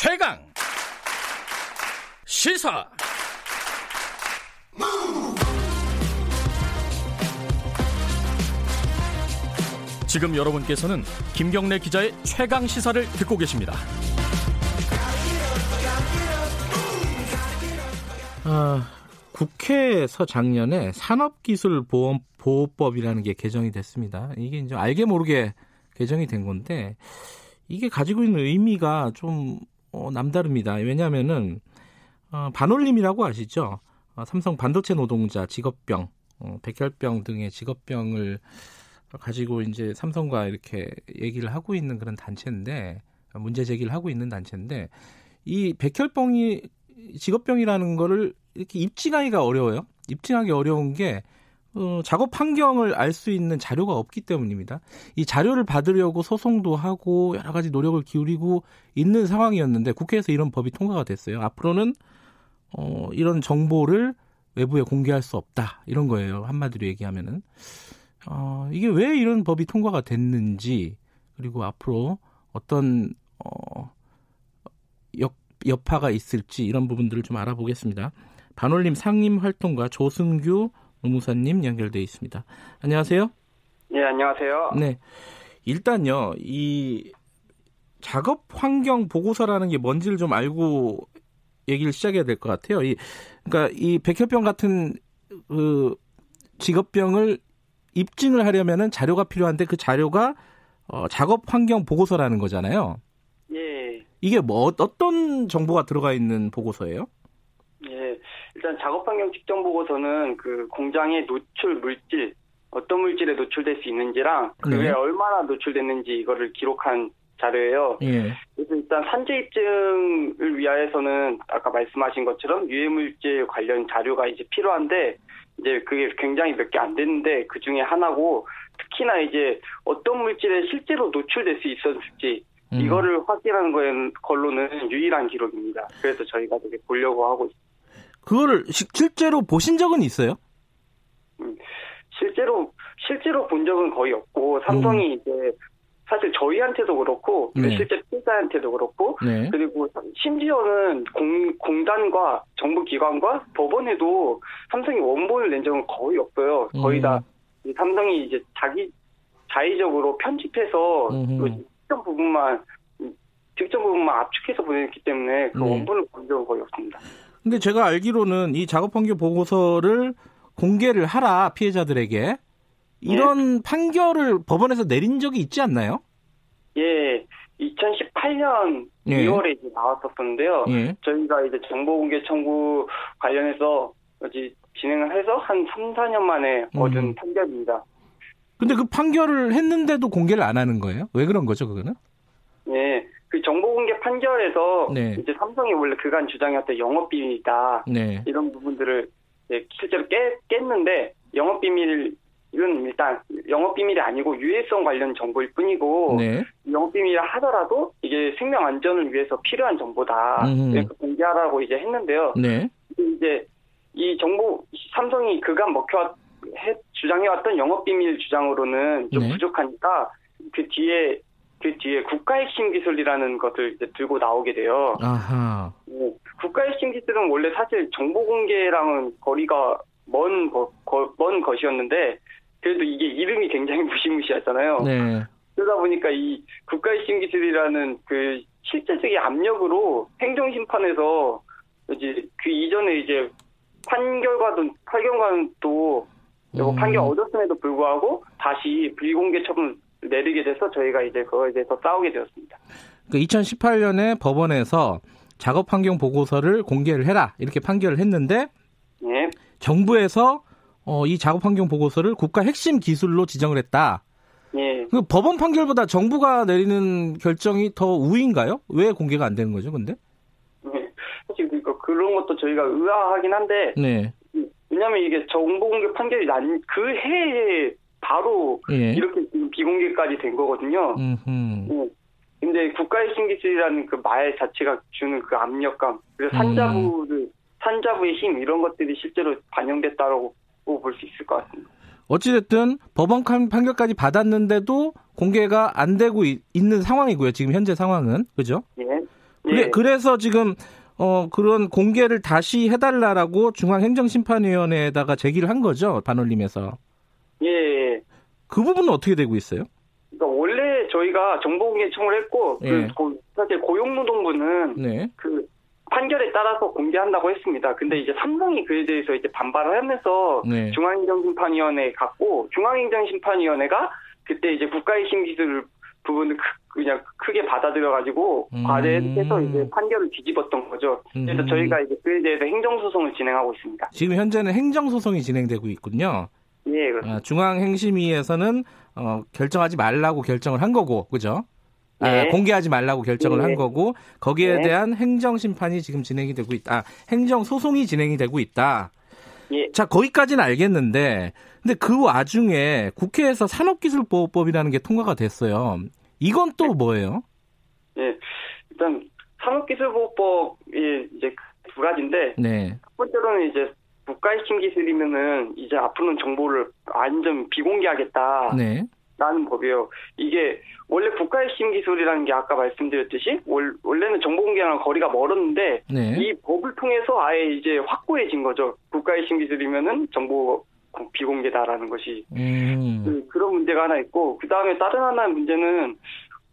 최강 시사 지금 여러분께서는 김경래 기자의 최강 시사를 듣고 계십니다. 아, 국회에서 작년에 산업기술보호법이라는 게 개정이 됐습니다. 이게 이제 알게 모르게 개정이 된 건데 이게 가지고 있는 의미가 좀 어, 남다릅니다. 왜냐하면은 어, 반올림이라고 아시죠? 어, 삼성 반도체 노동자 직업병, 어, 백혈병 등의 직업병을 가지고 이제 삼성과 이렇게 얘기를 하고 있는 그런 단체인데 문제 제기를 하고 있는 단체인데 이 백혈병이 직업병이라는 거를 이렇게 입증하기가 어려워요. 입증하기 어려운 게 어, 작업 환경을 알 수 있는 자료가 없기 때문입니다. 이 자료를 받으려고 소송도 하고 여러 가지 노력을 기울이고 있는 상황이었는데 국회에서 이런 법이 통과가 됐어요. 앞으로는 어, 이런 정보를 외부에 공개할 수 없다 이런 거예요. 한마디로 얘기하면은 어, 이게 왜 이런 법이 통과가 됐는지 그리고 앞으로 어떤 어, 역, 여파가 있을지 이런 부분들을 좀 알아보겠습니다. 반올림 상임 활동가 조승규 의무사님 연결돼 있습니다. 안녕하세요. 네, 안녕하세요. 네. 일단요, 이 작업 환경 보고서라는 게 뭔지를 좀 알고 얘기를 시작해야 될 것 같아요. 이, 그러니까 이 백혈병 같은 그 직업병을 입증을 하려면은 자료가 필요한데 그 자료가 어, 작업 환경 보고서라는 거잖아요. 예. 이게 뭐 어떤 정보가 들어가 있는 보고서예요? 작업 환경 측정 보고서는 그 공장의 노출 물질 어떤 물질에 노출될 수 있는지랑 그게 네. 얼마나 노출됐는지 이거를 기록한 자료예요. 예. 그래서 일단 산재 입증을 위하여서는 아까 말씀하신 것처럼 유해 물질 관련 자료가 이제 필요한데 이제 그게 굉장히 몇 개안 됐는데 그 중에 하나고 특히나 이제 어떤 물질에 실제로 노출될 수 있었을지 음. 이거를 확인하는 걸로는 유일한 기록입니다. 그래서 저희가 되게 보려고 하고 있습니다. 그거를 시- 실제로 보신 적은 있어요? 실제로 실제로 본 적은 거의 없고 삼성이 이제 사실 저희한테도 그렇고 음. 네. 실제 피해자한테도 그렇고 네. 그리고 심지어는 공, 공단과 정부기관과 법원에도 삼성이 원본을 낸 적은 거의 없어요. 거의 음. 다이 삼성이 이제 자기 자의적으로 편집해서 음흠. 그 특정 부분만 특정 부분만 압축해서 보냈기 때문에 그 네. 원본을 본 적은 거의 없습니다. 근데 제가 알기로는 이 작업 환경 보고서를 공개를 하라 피해자들에게 이런 판결을 법원에서 내린 적이 있지 않나요? 예, 2018년 예. 2월에 이제 나왔었는데요. 예. 저희가 이제 정보 공개 청구 관련해서 이제 진행을 해서 한 3, 4년 만에 얻은 음. 판결입니다. 근데 그 판결을 했는데도 공개를 안 하는 거예요? 왜 그런 거죠, 그거는? 예, 그 정보공개 판결에서 네. 이제 삼성이 원래 그간 주장했던 영업비밀이다 네. 이런 부분들을 실제로 깨, 깼는데 영업비밀은 일단 영업 비밀이 아니고 유해성 관련 정보일 뿐이고 네. 영업 비밀이라 하더라도 이게 생명 안전을 위해서 필요한 정보다 음. 공개하라고 이제 했는데요. 네. 이제 이 정보 삼성이 그간 먹혀 해, 주장해왔던 영업 비밀 주장으로는 좀 네. 부족하니까 그 뒤에 그 뒤에 국가 핵심 기술이라는 것을 이제 들고 나오게 돼요. 아하. 네. 국가 핵심 기술은 원래 사실 정보 공개랑은 거리가 먼, 거, 거- 먼 것이었는데 그래도 이게 이름이 굉장히 무시무시하잖아요. 네. 그러다 보니까 이 국가 핵심 기술이라는 그 실제적인 압력으로 행정심판에서 이제 그 이전에 이제 판결과도 또 이거 음. 판결 얻었음에도 불구하고 다시 불공개 처분 내리게 돼서 저희가 이제 그거에 대해서 싸우게 되었습니다. 그 2018년에 법원에서 작업 환경 보고서를 공개를 해라 이렇게 판결을 했는데 예. 정부에서 어, 이 작업 환경 보고서를 국가 핵심 기술로 지정을 했다. 예. 그 법원 판결보다 정부가 내리는 결정이 더 우위인가요? 왜 공개가 안 되는 거죠, 근데? 예. 사실 그 그런 것도 저희가 의아하긴 한데 네. 왜냐하면 이게 정보 공개 판결이 난 그 해에 바로 예. 이렇게 지금 비공개까지 된 거거든요. 예. 근데 국가의 신기술이라는 그 말 자체가 주는 그 압력감, 그리고 음. 산자부를 산자부의 힘 이런 것들이 실제로 반영됐다라고 볼 수 있을 것 같습니다. 어찌됐든 법원 판- 판결까지 받았는데도 공개가 안 되고 이- 있는 상황이고요. 지금 현재 상황은 그죠? 예. 그래, 예. 그래서 지금 어 그런 공개를 다시 해달라라고 중앙행정심판위원회에다가 제기를 한 거죠 반올림에서. 예. 그 부분은 어떻게 되고 있어요? 그러니까 원래 저희가 정보공개 요청을 했고 예. 그 고, 사실 고용노동부는 네. 그 판결에 따라서 공개한다고 했습니다. 근데 이제 삼성이 그에 대해서 이제 반발을 하면서 네. 중앙행정심판위원회에 갔고 중앙행정심판위원회가 그때 이제 국가의 신기술 부분을 크, 그냥 크게 받아들여가지고 음. 과대해서 이제 판결을 뒤집었던 거죠. 그래서 음. 저희가 이제 그에 대해서 행정소송을 진행하고 있습니다. 지금 현재는 행정소송이 진행되고 있군요. 예, 그렇습니다. 아, 중앙행심위에서는 어, 결정하지 말라고 결정을 한 거고, 그죠? 아, 네. 공개하지 말라고 결정을 네. 한 거고 거기에 네. 대한 행정 심판이 지금 진행이 되고 있다. 아, 행정 소송이 진행이 되고 있다. 예. 자 거기까지는 알겠는데, 근데 그 와중에 국회에서 산업기술보호법이라는 게 통과가 됐어요. 이건 또 뭐예요? 예. 일단 산업기술보호법이 이제 두 가지인데 네, 첫 번째로는 이제 국가의 신기술이면은 이제 앞으로는 정보를 완전 비공개하겠다. 네, 라는 법이에요. 이게 원래 국가의 신기술이라는 게 아까 말씀드렸듯이 월, 원래는 정보 공개랑 거리가 멀었는데 네. 이 법을 통해서 아예 이제 확고해진 거죠. 국가의 신기술이면은 정보 비공개다라는 것이 음, 그, 그런 문제가 하나 있고 그 다음에 다른 하나의 문제는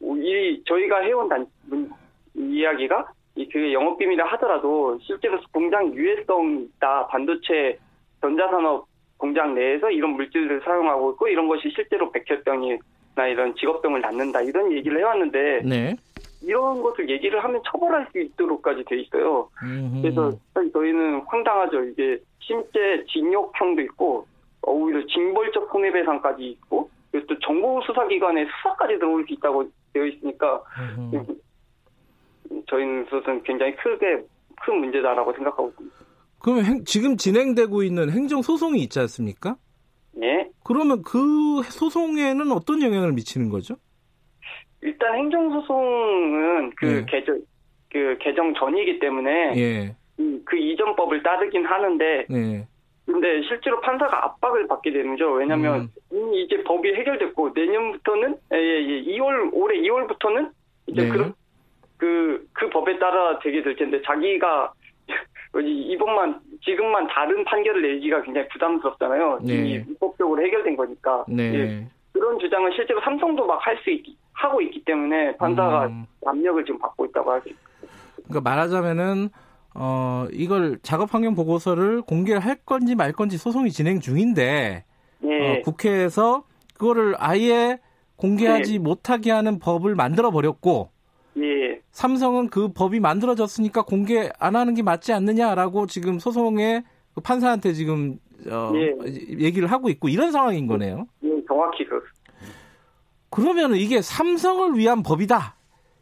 이 저희가 해온 단 문- 이야기가 이 그게 영업 비밀이라 하더라도 실제로 공장 유해성이 있다 반도체 전자산업 공장 내에서 이런 물질을 사용하고 있고 이런 것이 실제로 백혈병이나 이런 직업병을 낳는다 이런 얘기를 해왔는데 네. 이런 것을 얘기를 하면 처벌할 수 있도록까지 돼 있어요. 음, 그래서 저희는 황당하죠. 이게 실제 징역형도 있고 어, 오히려 징벌적 손해배상까지 있고 그리고 또 정보수사기관에 수사까지 들어올 수 있다고 되어 있으니까 음. 저희는 굉장히 크게 큰 문제다라고 생각하고 있습니다. 그러면 행- 지금 진행되고 있는 행정 소송이 있지 않습니까? 예. 그러면 그 소송에는 어떤 영향을 미치는 거죠? 일단 행정 소송은 그 네. 개정 그 개정 전이기 때문에 예, 이- 그 이전 법을 따르긴 하는데 네. 근데 실제로 판사가 압박을 받게 되는 거죠. 왜냐하면 이미 이제 법이 해결됐고 내년부터는 예, 예, 2월 올해 2월부터는 이제 네. 그, 그, 그 법에 따라 되게 될 텐데 자기가 이- 이번만 지금만 다른 판결을 내기가 굉장히 부담스럽잖아요. 네. 이미 입법적으로 해결된 거니까. 네. 예, 그런 주장은 실제로 삼성도 막 할수 하고 있기 때문에 판사가 음. 압력을 지금 받고 있다고 할수 그러니까 말하자면은 어 이걸 작업 환경 보고서를 공개할 건지 말 건지 소송이 진행 중인데 예. 어, 국회에서 그거를 아예 공개하지 못하게 하는 법을 만들어 버렸고 예. 삼성은 그 법이 만들어졌으니까 공개 안 하는 게 맞지 않느냐라고 지금 소송에 그 판사한테 지금 어, 예. 얘기를 하고 있고 이런 상황인 거네요. 예, 정확히 그 그러면 이게 삼성을 위한 법이다.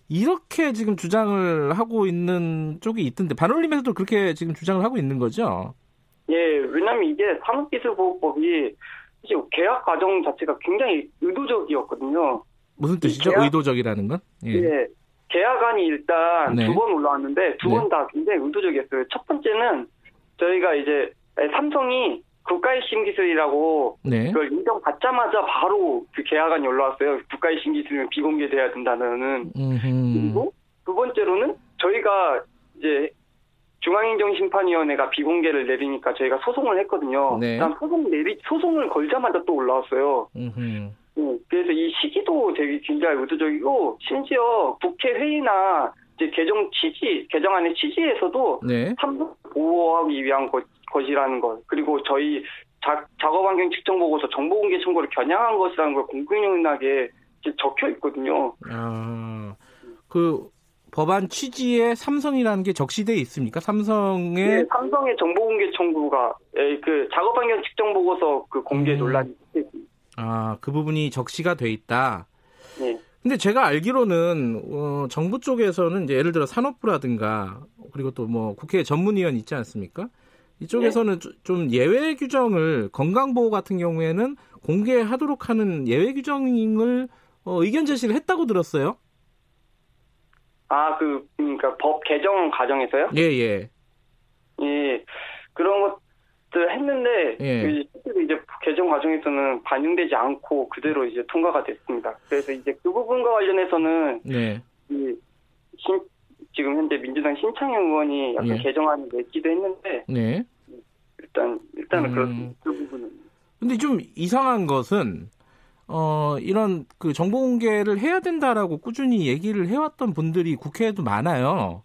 이렇게 지금 주장을 하고 있는 쪽이 있던데 반올림에서도 그렇게 지금 주장을 하고 있는 거죠. 예, 왜냐면 이게 산업기술보호법이 사실 계약 과정 자체가 굉장히 의도적이었거든요. 무슨 뜻이죠? 계약- 의도적이라는 건? 예. 예. 계약안이 일단 네. 두번 올라왔는데 두 네. 번다 굉장히 의도적이었어요. 첫 번째는 저희가 이제 삼성이 국가의 신기술이라고 네. 그걸 인정받자마자 바로 그 계약안이 올라왔어요. 국가의 신기술이면 비공개돼야 된다는. 음흠. 그리고 두 번째로는 저희가 이제 중앙행정심판위원회가 비공개를 내리니까 저희가 소송을 했거든요. 네. 그다음 소송 내리 소송을 걸자마자 또 올라왔어요. 음흠. 음, 그래서 이 시기도 되게 굉장히 의도적이고 심지어 국회 회의나 이제 개정 취지 개정안의 취지에서도 네. 삼성 보호하기 위한 것, 것이라는 것 그리고 저희 자, 작업환경 측정 보고서 정보 공개 청구를 겨냥한 것이라는 걸 공공연하게 적혀 있거든요. 아, 그 법안 취지에 삼성이라는 게 적시돼 있습니까? 삼성의 네, 삼성의 정보 공개 청구가 에, 그 작업환경 측정 보고서 그 공개 음. 논란이 있습니다. 아, 그 부분이 적시가 돼 있다. 네. 근데 제가 알기로는 어, 정부 쪽에서는 이제 예를 들어 산업부라든가 그리고 또 뭐 국회 전문위원 있지 않습니까? 이쪽에서는 좀- 좀 예외 규정을 건강보호 같은 경우에는 공개하도록 하는 예외 규정을 어, 의견 제시를 했다고 들었어요. 아, 그, 그러니까 법 개정 과정에서요? 예, 예. 예, 그런 것들 했는데, 예. 그 이제 개정 과정에서는 반영되지 않고 그대로 이제 통과가 됐습니다. 그래서 이제 그 부분과 관련해서는 네. 이 신- 지금 현재 민주당 신창현 의원이 약간 예. 개정안을 냈기도 했는데 네. 일단 일단은 음. 그렇습니다. 그 부분은. 근데 좀 이상한 것은 어 이런 그 정보 공개를 해야 된다라고 꾸준히 얘기를 해왔던 분들이 국회에도 많아요.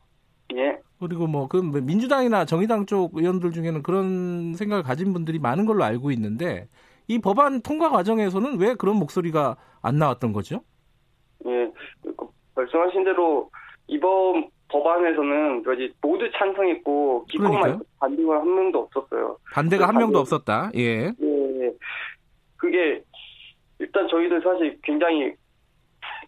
예. 그리고 뭐 그 민주당이나 정의당 쪽 의원들 중에는 그런 생각을 가진 분들이 많은 걸로 알고 있는데 이 법안 통과 과정에서는 왜 그런 목소리가 안 나왔던 거죠? 예. 그 말씀하신 대로 이번 법안에서는 모두 찬성했고. 기권만 반대가 한 명도 없었어요. 반대가 한그 명도 반대- 없었다. 예. 예, 예. 그게 일단 저희도 사실 굉장히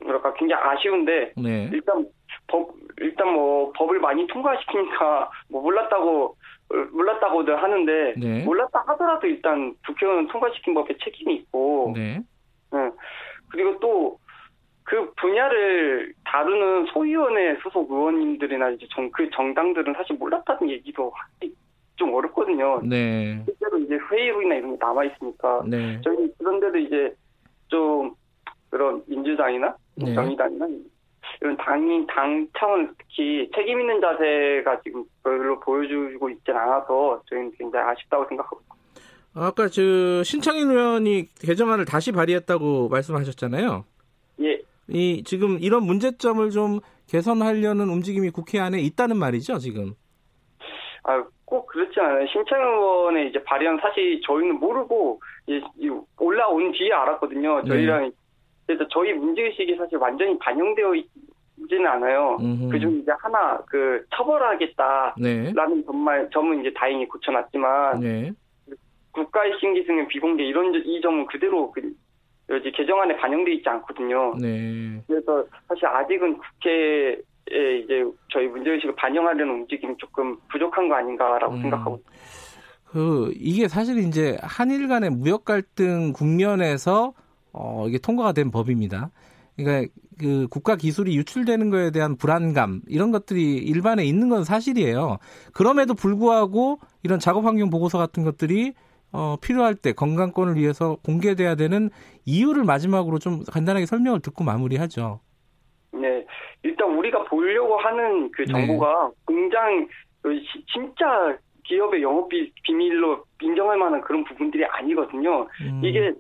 뭐랄까 굉장히 아쉬운데 네. 일단 법 일단 뭐 법을 많이 통과시키니까 뭐 몰랐다고 어, 몰랐다고들 하는데 네. 몰랐다 하더라도 일단 국회의원 통과시킨 법에 책임이 있고 네. 예. 그리고 또 그 분야를 다루는 소위원회 소속 의원님들이나 이제 정, 그 정당들은 사실 몰랐다는 얘기도 하기 좀 어렵거든요. 네. 실제로 이제 회의록이나 이런 게 남아 있으니까 네. 저희 그런데도 이제 좀 그런 민주당이나 네. 정의당이나 이런 당인 당 차원 특히 책임 있는 자세가 지금 별로 보여주고 있진 않아서 저희는 굉장히 아쉽다고 생각하고 있습니다. 아까 저 신창인 의원이 개정안을 다시 발의했다고 말씀하셨잖아요. 예, 이 지금 이런 문제점을 좀 개선하려는 움직임이 국회 안에 있다는 말이죠, 지금. 아, 꼭 그렇지 않아요. 신창 의원의 이제 발의안 사실 저희는 모르고 올라온 뒤에 알았거든요. 네. 저희랑 그래서 저희 문제의식이 사실 완전히 반영되어 있 지는 않아요. 그중 이제 하나 그 처벌하겠다라는 네. 정말 점은 이제 다행히 고쳐놨지만 네. 국가의 신기승은 비공개 이런 저- 이 점은 그대로 그 여지 개정안에 반영돼 있지 않거든요. 네. 그래서 사실 아직은 국회에 이제 저희 문제의식을 반영하려는 움직임이 조금 부족한 거 아닌가라고 음. 생각하고 그 이게 사실 이제 한일 간의 무역 갈등 국면에서 어 이게 통과가 된 법입니다. 그러니까 그 국가 기술이 유출되는 거에 대한 불안감 이런 것들이 일반에 있는 건 사실이에요. 그럼에도 불구하고 이런 작업 환경 보고서 같은 것들이 어 필요할 때 건강권을 위해서 공개돼야 되는 이유를 마지막으로 좀 간단하게 설명을 듣고 마무리하죠. 네, 일단 우리가 보려고 하는 그 네. 정보가 굉장히 그 시- 진짜 기업의 영업 비- 비밀로 인정할 만한 그런 부분들이 아니거든요. 음, 이게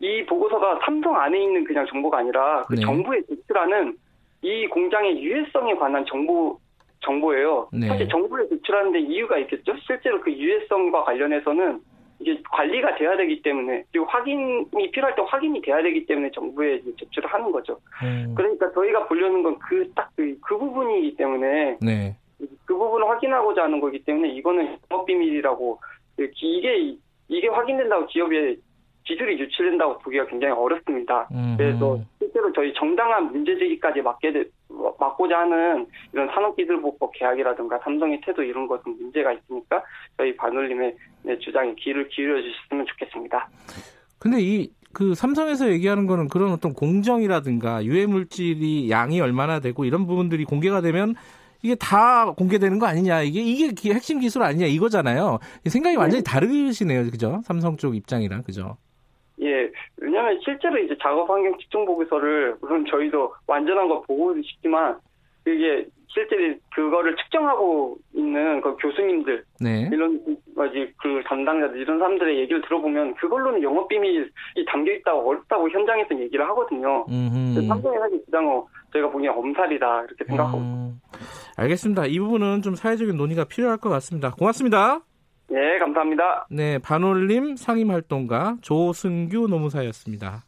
이 보고서가 삼성 안에 있는 그냥 정보가 아니라 그 네. 정부에 제출하는 이 공장의 유해성에 관한 정보 정보예요. 네. 사실 정부에 제출하는데 이유가 있겠죠. 실제로 그 유해성과 관련해서는 이게 관리가 돼야 되기 때문에 그리고 확인이 필요할 때 확인이 돼야 되기 때문에 정부에 제출을 하는 거죠. 음, 그러니까 저희가 보려는 건 그 딱그 부분이기 때문에 네. 그 부분을 확인하고자 하는 거기 때문에 이거는 영업 비밀이라고 이게 이게 확인된다고 기업에 기술이 유출된다고 보기가 굉장히 어렵습니다. 음, 그래서 실제로 저희 정당한 문제 제기까지 막게 되, 막고자 하는 이런 산업기술보호법 계약이라든가 삼성의 태도 이런 것은 문제가 있으니까 저희 반올림의 네, 주장에 귀를 기울여 주셨으면 좋겠습니다. 근데 이 그 삼성에서 얘기하는 거는 그런 어떤 공정이라든가 유해 물질이 양이 얼마나 되고 이런 부분들이 공개가 되면 이게 다 공개되는 거 아니냐 이게 이게 기- 핵심 기술 아니냐 이거잖아요. 생각이 완전히 다르시네요, 그죠? 삼성 쪽 입장이랑 그죠? 예, 왜냐하면 실제로 이제 작업 환경 측정 보고서를 물론 저희도 완전한 거 보고 싶지만 그게 실제 그거를 측정하고 있는 그 교수님들 네. 이런 뭐지 그 담당자들 이런 사람들의 얘기를 들어보면 그걸로는 영업 비밀이 담겨 있다고 어렵다고 현장에서 얘기를 하거든요. 삼성의 사실 주장은 저희가 보기엔 엄살이다 이렇게 생각하고 음, 알겠습니다. 이 부분은 좀 사회적인 논의가 필요할 것 같습니다. 고맙습니다. 예 감사합니다. 네, 반올림 상임활동가 조승규 노무사였습니다.